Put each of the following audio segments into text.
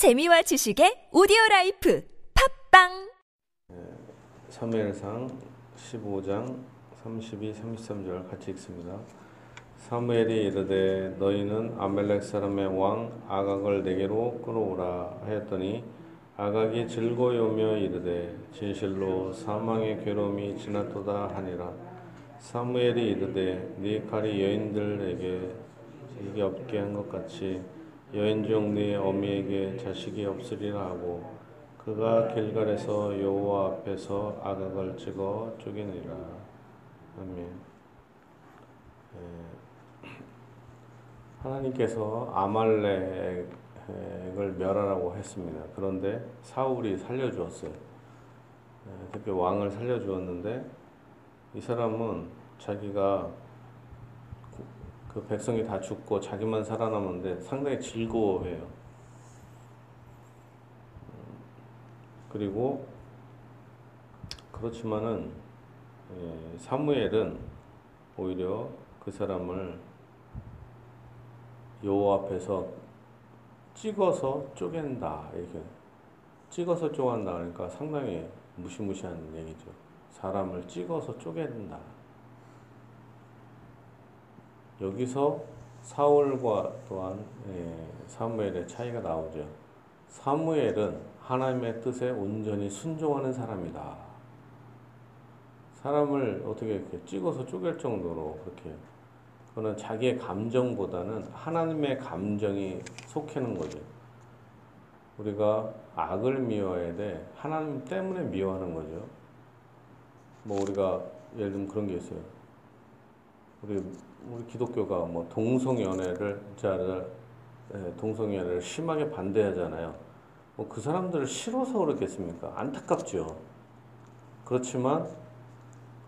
재미와 지식의 오디오 라이프 팟빵 사무엘상 15장 32, 33절 같이 읽습니다. 사무엘이 이르되 너희는 아말렉 사람의 왕 아각을 내게로 끌어오라 하였더니 아각이 즐거이 오며 이르되 진실로 사망의 괴로움이 지났도다 하니라 사무엘이 이르되 네 칼이 여인들에게 이게 없게 한 것 같이 여인 중 네 어미에게 자식이 없으리라 하고 그가 길갈에서 여호와 앞에서 아각을 찍어 쪼개니라. 아멘. 예. 하나님께서 아말렉을 멸하라고 했습니다. 그런데 사울이 살려주었어요. 예, 특히 왕을 살려주었는데 이 사람은 자기가 그 백성이 다 죽고 자기만 살아남았는데 상당히 즐거워해요. 그리고 그렇지만은 예, 사무엘은 오히려 그 사람을 여호와 앞에서 찍어서 쪼갠다 이렇게 찍어서 쪼간다 그러니까 상당히 무시무시한 얘기죠. 사람을 찍어서 쪼갠다. 여기서 사울과 또한 예, 사무엘의 차이가 나오죠. 사무엘은 하나님의 뜻에 온전히 순종하는 사람이다. 사람을 어떻게 이렇게 찍어서 쪼갤 정도로 그렇게 그거는 자기의 감정보다는 하나님의 감정이 속해는 거죠. 우리가 악을 미워해야 돼. 하나님 때문에 미워하는 거죠. 뭐 우리가 예를 들면 그런 게 있어요. 우리 우리 기독교가 뭐 동성연애를 자를 예, 동성연애를 심하게 반대하잖아요. 뭐 그 사람들을 싫어서 그렇겠습니까? 안타깝죠. 그렇지만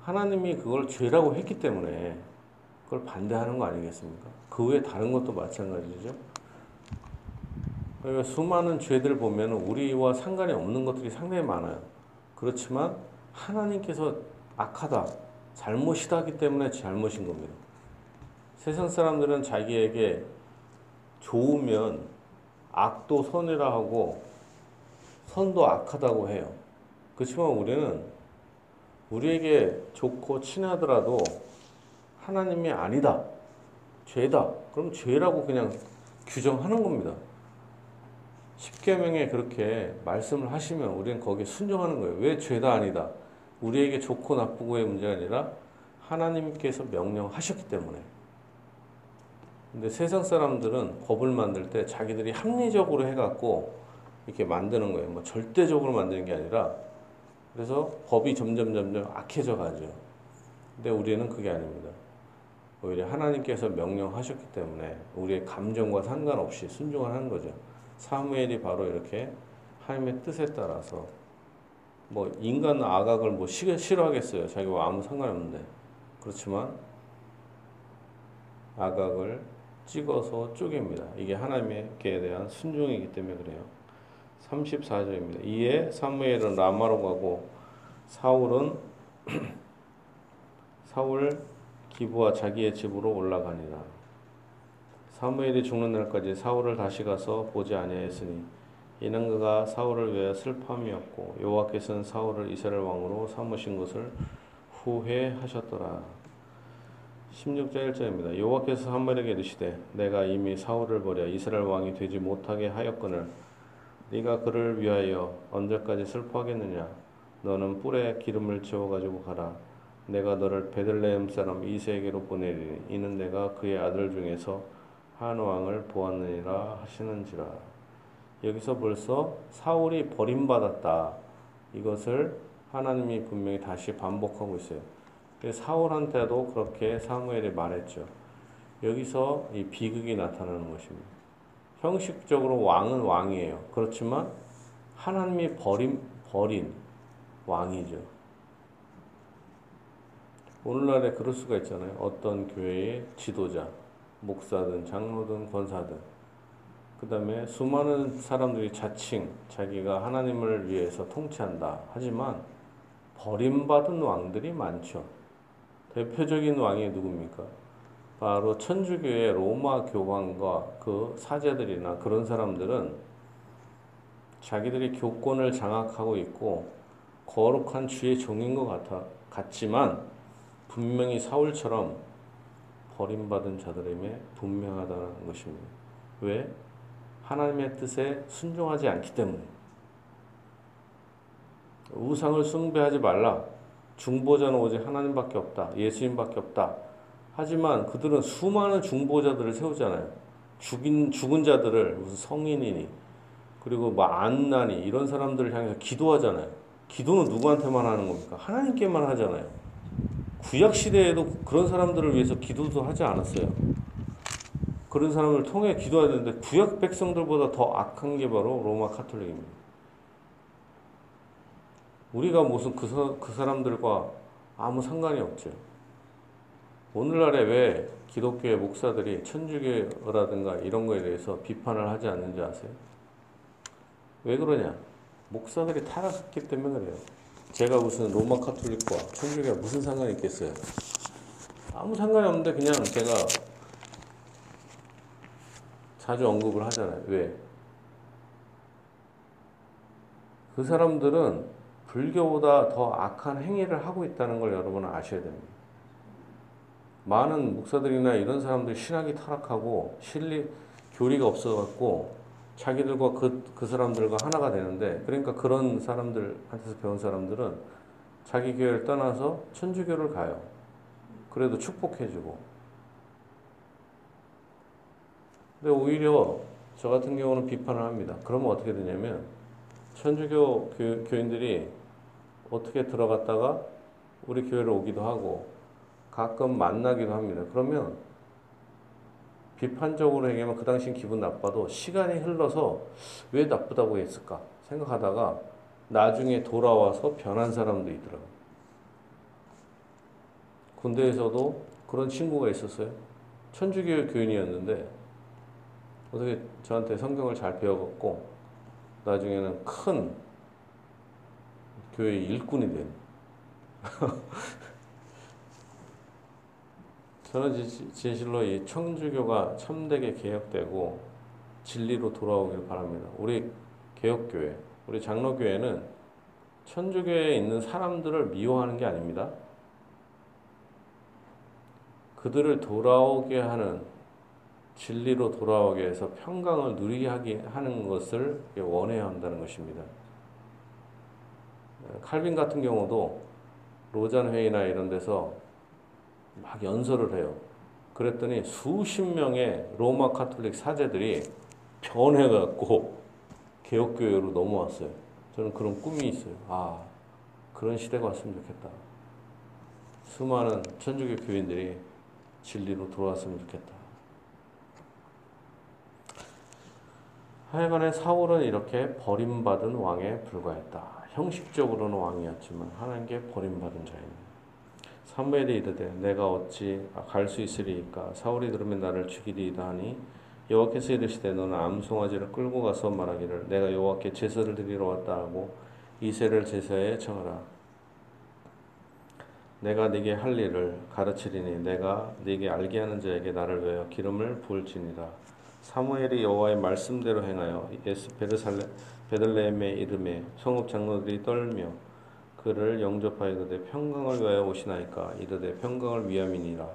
하나님이 그걸 죄라고 했기 때문에 그걸 반대하는 거 아니겠습니까? 그 외에 다른 것도 마찬가지죠. 그러니까 수많은 죄들 보면 우리와 상관이 없는 것들이 상당히 많아요. 그렇지만 하나님께서 악하다, 잘못이다 하기 때문에 잘못인 겁니다. 세상 사람들은 자기에게 좋으면 악도 선이라 하고 선도 악하다고 해요. 그렇지만 우리는 우리에게 좋고 친하더라도 하나님이 아니다. 죄다. 그럼 죄라고 그냥 규정하는 겁니다. 십계명에 그렇게 말씀을 하시면 우리는 거기에 순종하는 거예요. 왜 죄다 아니다. 우리에게 좋고 나쁘고의 문제가 아니라 하나님께서 명령하셨기 때문에. 근데 세상 사람들은 법을 만들 때 자기들이 합리적으로 해갖고 이렇게 만드는 거예요. 뭐 절대적으로 만드는 게 아니라 그래서 법이 점점 점점 악해져 가죠. 근데 우리는 그게 아닙니다. 오히려 하나님께서 명령하셨기 때문에 우리의 감정과 상관없이 순종을 하는 거죠. 사무엘이 바로 이렇게 하나님의 뜻에 따라서 뭐 인간 아각을 뭐 싫어하겠어요. 자기와 아무 상관없는데 그렇지만 아각을 찍어서 쪼갭니다. 이게 하나님께 대한 순종이기 때문에 그래요. 34절입니다. 이에 사무엘은 라마로 가고 사울은 사울 기부와 자기의 집으로 올라가니라. 사무엘이 죽는 날까지 사울을 다시 가서 보지 아니하였으니 이는 그가 사울을 위하여 슬픔이었고 여호와께서는 사울을 이스라엘 왕으로 삼으신 것을 후회하셨더라. 16절 1절입니다. 여호와께서 사무엘에게 이르시되 내가 이미 사울을 버려 이스라엘 왕이 되지 못하게 하였거늘 네가 그를 위하여 언제까지 슬퍼하겠느냐? 너는 뿔에 기름을 채워 가지고 가라. 내가 너를 베들레헴 사람 이세에게로 보내리니 이는 내가 그의 아들 중에서 한 왕을 보았느니라 하시는지라. 여기서 벌써 사울이 버림받았다. 이것을 하나님이 분명히 다시 반복하고 있어요. 사울한테도 그렇게 사무엘이 말했죠. 여기서 이 비극이 나타나는 것입니다. 형식적으로 왕은 왕이에요. 그렇지만 하나님이 버린, 버린 왕이죠. 오늘날에 그럴 수가 있잖아요. 어떤 교회의 지도자, 목사든 장로든 권사든 그 다음에 수많은 사람들이 자칭 자기가 하나님을 위해서 통치한다. 하지만 버림받은 왕들이 많죠. 대표적인 왕이 누굽니까? 바로 천주교의 로마 교황과 그 사제들이나 그런 사람들은 자기들이 교권을 장악하고 있고 거룩한 주의 종인 것 같아 같지만 분명히 사울처럼 버림받은 자들임에 분명하다는 것입니다. 왜? 하나님의 뜻에 순종하지 않기 때문에. 우상을 숭배하지 말라. 중보자는 오직 하나님밖에 없다. 예수님밖에 없다. 하지만 그들은 수많은 중보자들을 세우잖아요. 죽인, 죽은 자들을 무슨 성인이니, 그리고 뭐 안나니, 이런 사람들을 향해서 기도하잖아요. 기도는 누구한테만 하는 겁니까? 하나님께만 하잖아요. 구약 시대에도 그런 사람들을 위해서 기도도 하지 않았어요. 그런 사람을 통해 기도해야 되는데 구약 백성들보다 더 악한 게 바로 로마 카톨릭입니다. 우리가 무슨 그, 그 사람들과 아무 상관이 없죠. 오늘날에 왜 기독교의 목사들이 천주교라든가 이런 거에 대해서 비판을 하지 않는지 아세요? 왜 그러냐? 목사들이 타락했기 때문에 그래요. 제가 무슨 로마 카톨릭과 천주교가 무슨 상관이 있겠어요? 아무 상관이 없는데 그냥 제가 자주 언급을 하잖아요. 왜? 그 사람들은 불교보다 더 악한 행위를 하고 있다는 걸 여러분은 아셔야 됩니다. 많은 목사들이나 이런 사람들 신학이 타락하고 실리 교리가 없어갖고 자기들과 그, 그 사람들과 하나가 되는데 그러니까 그런 사람들한테서 배운 사람들은 자기 교회를 떠나서 천주교를 가요. 그래도 축복해주고. 근데 오히려 저 같은 경우는 비판을 합니다. 그러면 어떻게 되냐면 천주교 교, 교인들이 어떻게 들어갔다가 우리 교회를 오기도 하고 가끔 만나기도 합니다. 그러면 비판적으로 얘기하면 그 당시엔 기분 나빠도 시간이 흘러서 왜 나쁘다고 했을까 생각하다가 나중에 돌아와서 변한 사람도 있더라고요. 군대에서도 그런 친구가 있었어요. 천주교 교인이었는데 어떻게 저한테 성경을 잘 배워갖고 나중에는 큰 교회 일꾼이 된 저는 진실로 이 청주교가 참되게 개혁되고 진리로 돌아오길 바랍니다. 우리 개혁교회, 우리 장로교회는 천주교에 있는 사람들을 미워하는 게 아닙니다. 그들을 돌아오게 하는 진리로 돌아오게 해서 평강을 누리게 하는 것을 원해야 한다는 것입니다. 칼빈 같은 경우도 로잔 회의나 이런 데서 막 연설을 해요. 그랬더니 수십 명의 로마 카톨릭 사제들이 변해갖고 개혁교회로 넘어왔어요. 저는 그런 꿈이 있어요. 아, 그런 시대가 왔으면 좋겠다. 수많은 천주교 교인들이 진리로 돌아왔으면 좋겠다. 하여간에 사울은 이렇게 버림받은 왕에 불과했다. 형식적으로는 왕이었지만 하나님께 버림받은 자입니다. 사무엘이 이르되 내가 어찌 갈 수 있으리이까? 사울이 들으면 나를 죽이리이다 하니 여호와께서 이르시되 너는 암송아지를 끌고 가서 말하기를 내가 여호와께 제사를 드리러 왔다 하고 이새를 제사에 청하라. 내가 네게 할 일을 가르치리니 내가 네게 알게 하는 자에게 나를 위하여 기름을 부을지니라 사무엘이 여호와의 말씀대로 행하여 예스 베르살레 베들레헴에 이르매 성읍 장로들이 떨며 그를 영접하여 이르되 평강을 위하여 오시나이까? 이르되 평강을 위함이니라.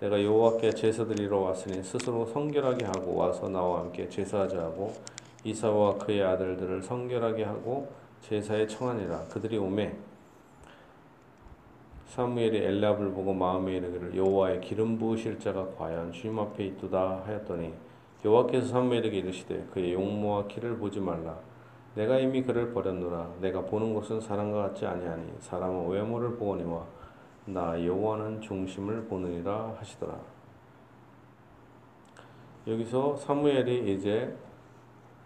내가 여호와께 제사 드리러 왔으니 스스로 성결하게 하고 와서 나와 함께 제사하자 하고 이사와 그의 아들들을 성결하게 하고 제사에 청하니라. 그들이 오매 사무엘이 엘랍을 보고 마음에 이르기를 여호와의 기름 부으실 자가 과연 주님 앞에 있도다 하였더니 여호와께서 사무엘에게 이르시되 그의 용모와 키를 보지 말라 내가 이미 그를 버렸노라 내가 보는 것은 사람과 같지 아니하니 사람은 외모를 보거니와 나 여호와는 중심을 보느니라 하시더라. 여기서 사무엘이 이제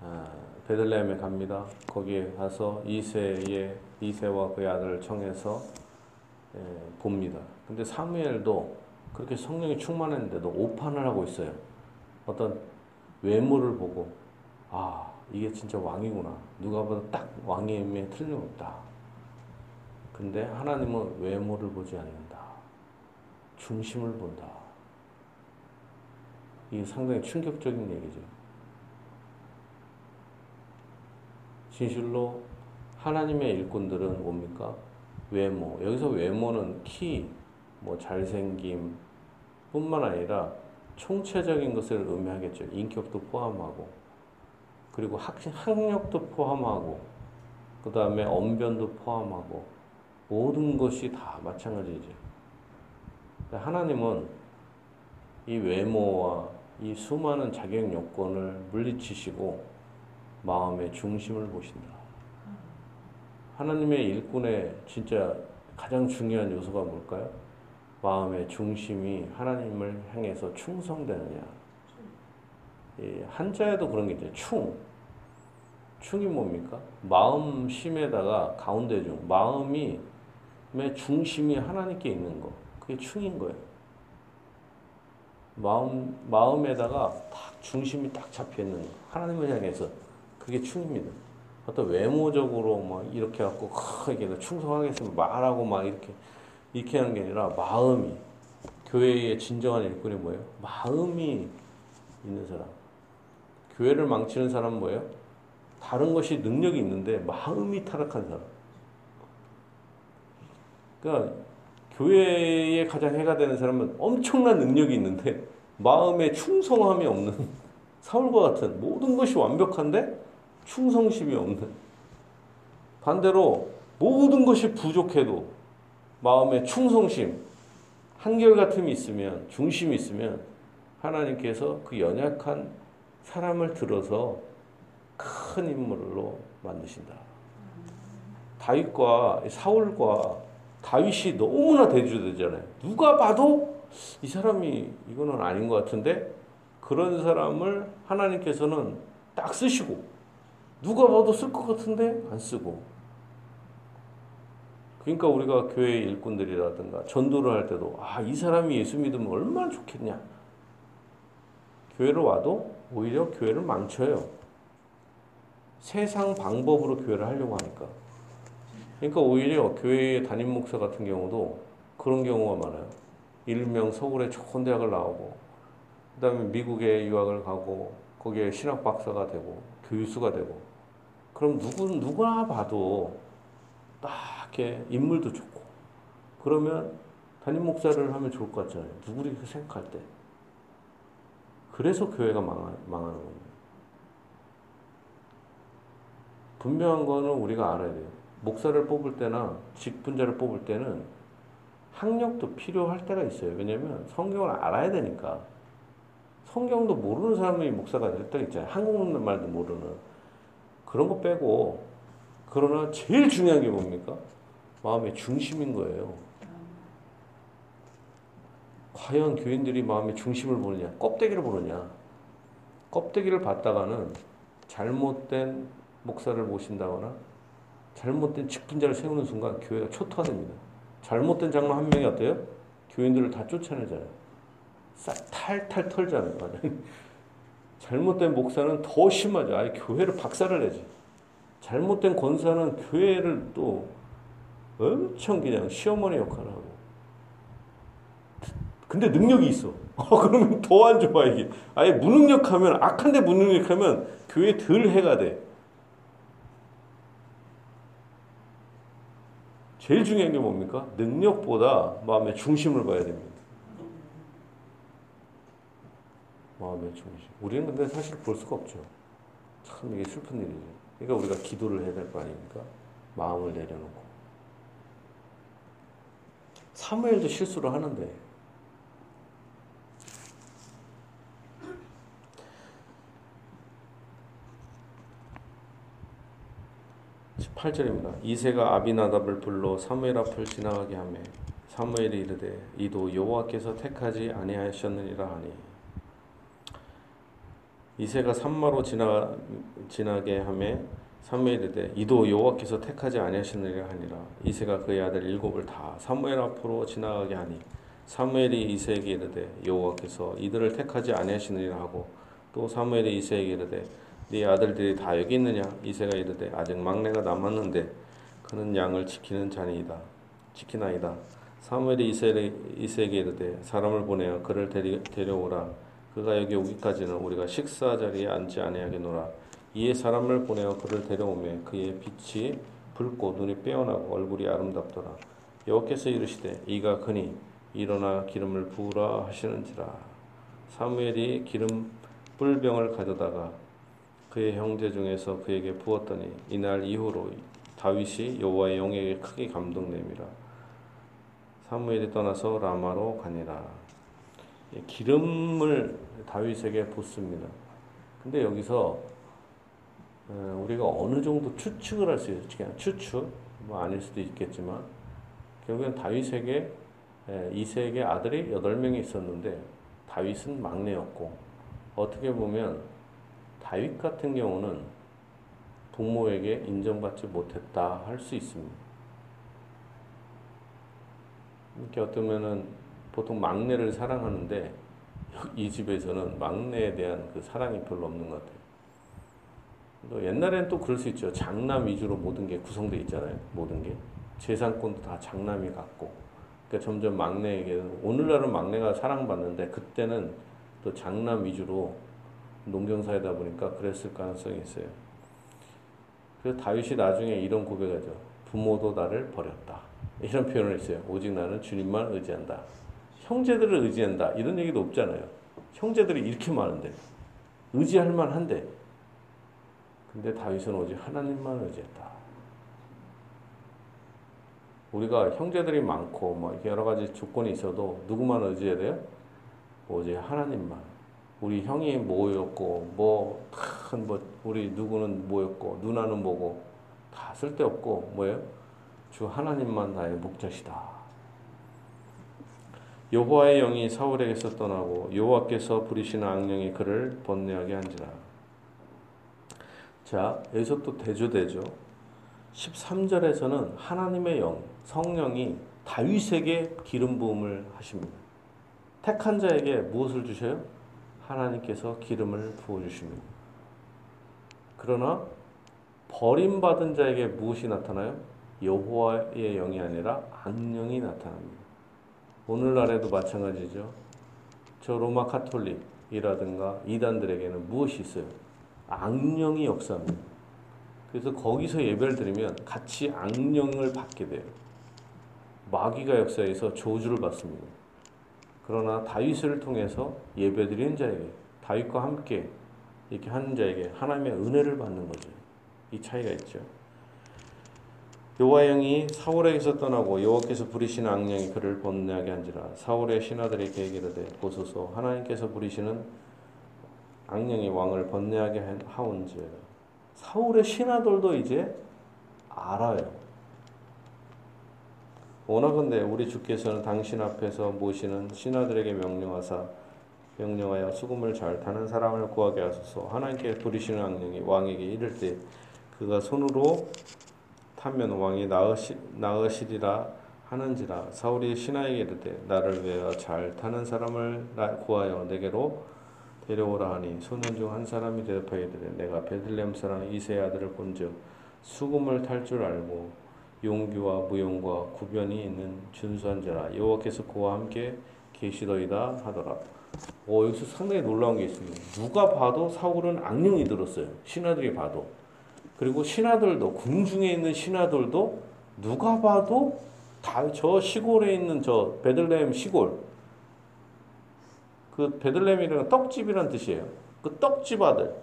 아, 베들레헴에 갑니다. 거기에 가서 이세의 이세와 그의 아들을 청해서 예, 봅니다. 근데 사무엘도 그렇게 성령이 충만했는데도 오판을 하고 있어요. 어떤 외모를 보고 아 이게 진짜 왕이구나. 누가 봐도 딱 왕임에 틀림없다. 근데 하나님은 외모를 보지 않는다. 중심을 본다. 이게 상당히 충격적인 얘기죠. 진실로 하나님의 일꾼들은 뭡니까? 외모. 여기서 외모는 키, 뭐 잘생김 뿐만 아니라 총체적인 것을 의미하겠죠. 인격도 포함하고 그리고 학, 학력도 포함하고 그 다음에 언변도 포함하고 모든 것이 다 마찬가지죠. 하나님은 이 외모와 이 수많은 자격 요건을 물리치시고 마음의 중심을 보신다. 하나님의 일꾼의 진짜 가장 중요한 요소가 뭘까요? 마음의 중심이 하나님을 향해서 충성되느냐. 한자에도 그런 게 있죠. 충. 충이 뭡니까? 마음심에다가 가운데 중. 마음이 중심이 하나님께 있는 거. 그게 충인 거예요. 마음, 마음에다가 딱 중심이 딱 잡혀 있는 거. 하나님을 향해서. 그게 충입니다. 어떤 외모적으로 막 이렇게 갖고 크게 충성하겠습니다. 말하고 막 이렇게 이렇게 하는 게 아니라 마음이 교회의 진정한 일꾼이 뭐예요? 마음이 있는 사람. 교회를 망치는 사람은 뭐예요? 다른 것이 능력이 있는데 마음이 타락한 사람. 그러니까 교회에 가장 해가 되는 사람은 엄청난 능력이 있는데 마음에 충성함이 없는 사울과 같은 모든 것이 완벽한데 충성심이 없는 반대로 모든 것이 부족해도 마음에 충성심, 한결같음이 있으면 중심이 있으면 하나님께서 그 연약한 사람을 들어서 큰 인물로 만드신다. 다윗과 사울과 다윗이 너무나 대조되잖아요. 누가 봐도 이 사람이 이거는 아닌 것 같은데 그런 사람을 하나님께서는 딱 쓰시고 누가 봐도 쓸 것 같은데 안 쓰고. 그러니까 우리가 교회 일꾼들이라든가 전도를 할 때도 아, 이 사람이 예수 믿으면 얼마나 좋겠냐. 교회로 와도 오히려 교회를 망쳐요. 세상 방법으로 교회를 하려고 하니까. 그러니까 오히려 교회 담임 목사 같은 경우도 그런 경우가 많아요. 일명 서울에 좋은 대학을 나오고, 그 다음에 미국에 유학을 가고, 거기에 신학 박사가 되고, 교수가 되고, 그럼 누구, 누구나 봐도 딱 이렇게 인물도 좋고, 그러면 담임 목사를 하면 좋을 것 같잖아요. 누구리 생각할 때. 그래서 교회가 망하, 망하는 겁니다. 분명한 거는 우리가 알아야 돼요. 목사를 뽑을 때나 직분자를 뽑을 때는 학력도 필요할 때가 있어요. 왜냐면 성경을 알아야 되니까. 성경도 모르는 사람이 목사가 될 때가 있잖아요. 한국말도 모르는. 그런 거 빼고 그러나 제일 중요한 게 뭡니까? 마음의 중심인 거예요. 과연 교인들이 마음의 중심을 보느냐, 껍데기를 보느냐. 껍데기를 봤다가는 잘못된 목사를 모신다거나 잘못된 직분자를 세우는 순간 교회가 초토화됩니다. 잘못된 장로 한 명이 어때요? 교인들을 다 쫓아내잖아요. 싹 탈탈 털잖아요. 잘못된 목사는 더 심하죠. 아예 교회를 박살을 내지. 잘못된 권사는 교회를 또 엄청 그냥 시어머니 역할을 하고. 근데 능력이 있어. 그러면 더 안 좋아, 이게. 아예 무능력하면, 악한데 무능력하면 교회 덜 해가 돼. 제일 중요한 게 뭡니까? 능력보다 마음의 중심을 봐야 됩니다. 마음의 중심. 우리는 근데 사실 볼 수가 없죠. 참 이게 슬픈 일이죠. 그러니까 우리가 기도를 해야 될 거 아닙니까? 마음을 내려놓고. 사무엘도 실수를 하는데. (18절입니다) 이세가 아비나답을 불러 사무엘 앞을 지나가게 하며 사무엘이 이르되 이도 여호와께서 택하지 아니하셨느니라 하니. 이세가 산마로 지나 지나게 하매 사무엘이되 이도 여호와께서 택하지 아니하시느니라 하니라. 이세가 그의 아들 일곱을 다 사무엘 앞으로 지나가게 하니 사무엘이 이세에게 이르되 여호와께서 이들을 택하지 아니하시느니라 하고 또 사무엘이 이세에게 이르되 네 아들들이 다 여기 있느냐? 이세가 이르되 아직 막내가 남았는데 그는 양을 지키는 자니이다. 지키나이다. 사무엘이 이세에게 이르되 사람을 보내어 그를 데리, 데려오라. 그가 여기 오기까지는 우리가 식사 자리에 앉지 아니하겠노라. 이에 사람을 보내어 그를 데려오매 그의 빛이 붉고 눈이 빼어나고 얼굴이 아름답더라. 여호와께서 이르시되 이가 그니 일어나 기름을 부으라 하시는지라. 사무엘이 기름 뿔병을 가져다가 그의 형제 중에서 그에게 부었더니 이날 이후로 다윗이 여호와의 영에게 크게 감동됨이라. 사무엘이 떠나서 라마로 가니라. 기름을 다윗에게 붓습니다. 근데 여기서 어, 우리가 어느 정도 추측을 할 수 있어요. 그냥 추측, 뭐 아닐 수도 있겠지만 결국엔 다윗에게 이세에게 아들이 여덟 명이 있었는데 다윗은 막내였고 어떻게 보면 다윗 같은 경우는 부모에게 인정받지 못했다 할 수 있습니다. 이렇게 어쩌면은 보통 막내를 사랑하는데 이 집에서는 막내에 대한 그 사랑이 별로 없는 것 같아요. 또 옛날에는 또 그럴 수 있죠. 장남 위주로 모든 게 구성돼 있잖아요. 모든 게 재산권도 다 장남이 갖고. 그러니까 점점 막내에게 오늘날은 막내가 사랑받는데 그때는 또 장남 위주로 농경사회다 보니까 그랬을 가능성이 있어요. 그래서 다윗이 나중에 이런 고백하죠. 부모도 나를 버렸다. 이런 표현을 했어요. 오직 나는 주님만 의지한다. 형제들을 의지한다. 이런 얘기도 없잖아요. 형제들이 이렇게 많은데 의지할 만한데 근데 다윗은 오직 하나님만 의지했다. 우리가 형제들이 많고 뭐 여러 가지 조건이 있어도 누구만 의지해야 돼요? 오직 하나님만. 우리 형이 뭐였고 뭐큰뭐 뭐 우리 누구는 뭐였고 누나는 뭐고 다 쓸데없고 뭐예요? 주 하나님만 나의 목자시다. 여호와의 영이 사울에게서 떠나고 여호와께서 부리시는 악령이 그를 번뇌하게 한지라. 자, 여기서 또 대조되죠. 13절에서는 하나님의 영, 성령이 다윗에게 기름 부음을 하십니다. 택한 자에게 무엇을 주셔요? 하나님께서 기름을 부어 주십니다. 그러나 버림받은 자에게 무엇이 나타나요? 여호와의 영이 아니라 악령이 나타납니다. 오늘날에도 마찬가지죠. 저 로마 카톨릭이라든가 이단들에게는 무엇이 있어요? 악령이 역사합니다. 그래서 거기서 예배를 드리면 같이 악령을 받게 돼요. 마귀가 역사해서 저주를 받습니다. 그러나 다윗을 통해서 예배드리는 자에게 다윗과 함께 이렇게 하는 자에게 하나님의 은혜를 받는 거죠. 이 차이가 있죠. 여호와 영이 사울에게서 떠나고 여호와께서 부리시는 악령이 그를 번뇌하게 한지라 사울의 신하들이 계기르되 보소서 하나님께서 부리시는 악령이 왕을 번뇌하게 하온지 사울의 신하들도 이제 알아요. 원하건대 우리 주께서는 당신 앞에서 모시는 신하들에게 명령하사 명령하여 수금을 잘 타는 사람을 구하게 하소서 하나님께 부리시는 악령이 왕에게 이를 때 그가 손으로 타면 왕이 나으시, 나으시리라 하는지라 사울이 신하에게 이르되 나를 위하여 잘 타는 사람을 구하여 내게로 데려오라 하니 소년 중 한 사람이 대답하여 이르되 내가 베들레헴 사람 이세 아들을 본즉 수금을 탈 줄 알고 용기와 무용과 구변이 있는 준수한 자라 여호와께서 그와 함께 계시더이다 하더라. 오 여기서 상당히 놀라운 게 있습니다. 누가 봐도 사울은 악령이 들었어요. 신하들이 봐도. 그리고 신하들도 궁중에 있는 신하들도 누가 봐도 다 저 시골에 있는 저 베들레헴 시골 그 베들레헴이라는 떡집이란 뜻이에요. 그 떡집 아들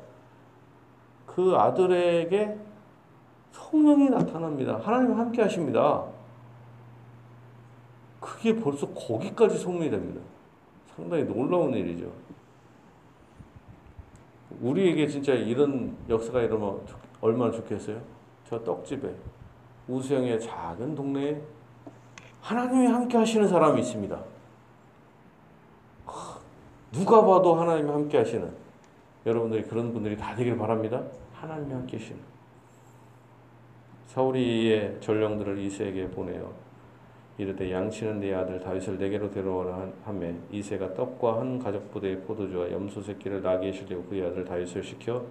그 아들에게 성령이 나타납니다. 하나님 함께 하십니다. 그게 벌써 거기까지 소문이 됩니다. 상당히 놀라운 일이죠. 우리에게 진짜 이런 역사가 일어나면 얼마나 좋겠어요? 저 떡집에 우수영의 작은 동네에 하나님이 함께 하시는 사람이 있습니다. 누가 봐도 하나님이 함께 하시는 여러분들이 그런 분들이 다 되길 바랍니다. 하나님이 함께 하시는 사울이의 전령들을 이세에게 보내어 이르되 양치는 네 아들 다윗을 내게로 데려오라 하매 이세가 떡과 한 가족 부대의 포도주와 염소 새끼를 나귀에 실리고 그의 아들 다윗을 시켜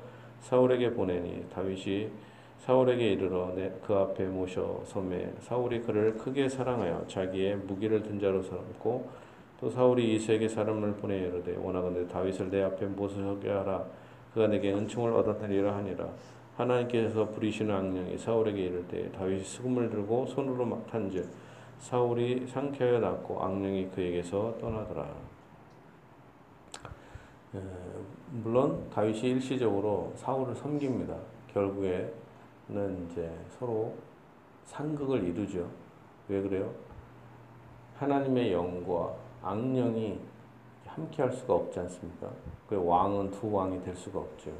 사울에게 보내니 다윗이 사울에게 이르러 그 앞에 모셔 섬에 사울이 그를 크게 사랑하여 자기의 무기를 든 자로 삼고 또 사울이 이세에게 사람을 보내 이르되 원하건대 다윗을 내 앞에 모서게 하라 그가 내게 은총을 얻었느니라 하니라 하나님께서 부리시는 악령이 사울에게 이를 때 다윗이 수금을 들고 손으로 막탄즉 사울이 상쾌하여 낫고 악령이 그에게서 떠나더라. 에, 물론 다윗이 일시적으로 사울을 섬깁니다. 결국에는 이제 서로 상극을 이루죠. 왜 그래요? 하나님의 영과 악령이 함께 할 수가 없지 않습니까? 그 왕은 두 왕이 될 수가 없죠.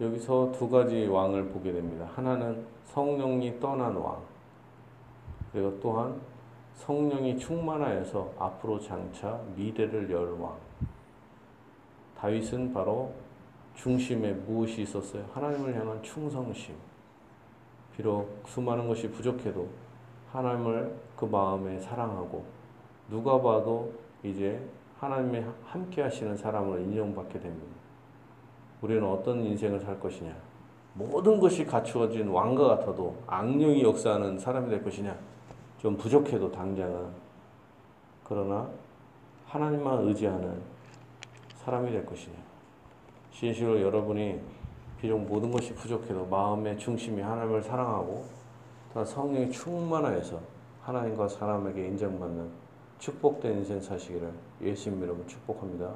여기서 두 가지 왕을 보게 됩니다. 하나는 성령이 떠난 왕, 그리고 또한 성령이 충만하여서 앞으로 장차 미래를 열 왕. 다윗은 바로 중심에 무엇이 있었어요? 하나님을 향한 충성심. 비록 수많은 것이 부족해도 하나님을 그 마음에 사랑하고 누가 봐도 이제 하나님의 함께 하시는 사람으로 인정받게 됩니다. 우리는 어떤 인생을 살 것이냐? 모든 것이 갖추어진 왕과 같아도 악령이 역사하는 사람이 될 것이냐? 좀 부족해도 당장은 그러나 하나님만 의지하는 사람이 될 것이냐? 진실로 여러분이 비록 모든 것이 부족해도 마음의 중심이 하나님을 사랑하고 또 성령이 충만하여서 하나님과 사람에게 인정받는 축복된 인생 사시기를 예수님 이름으로 축복합니다.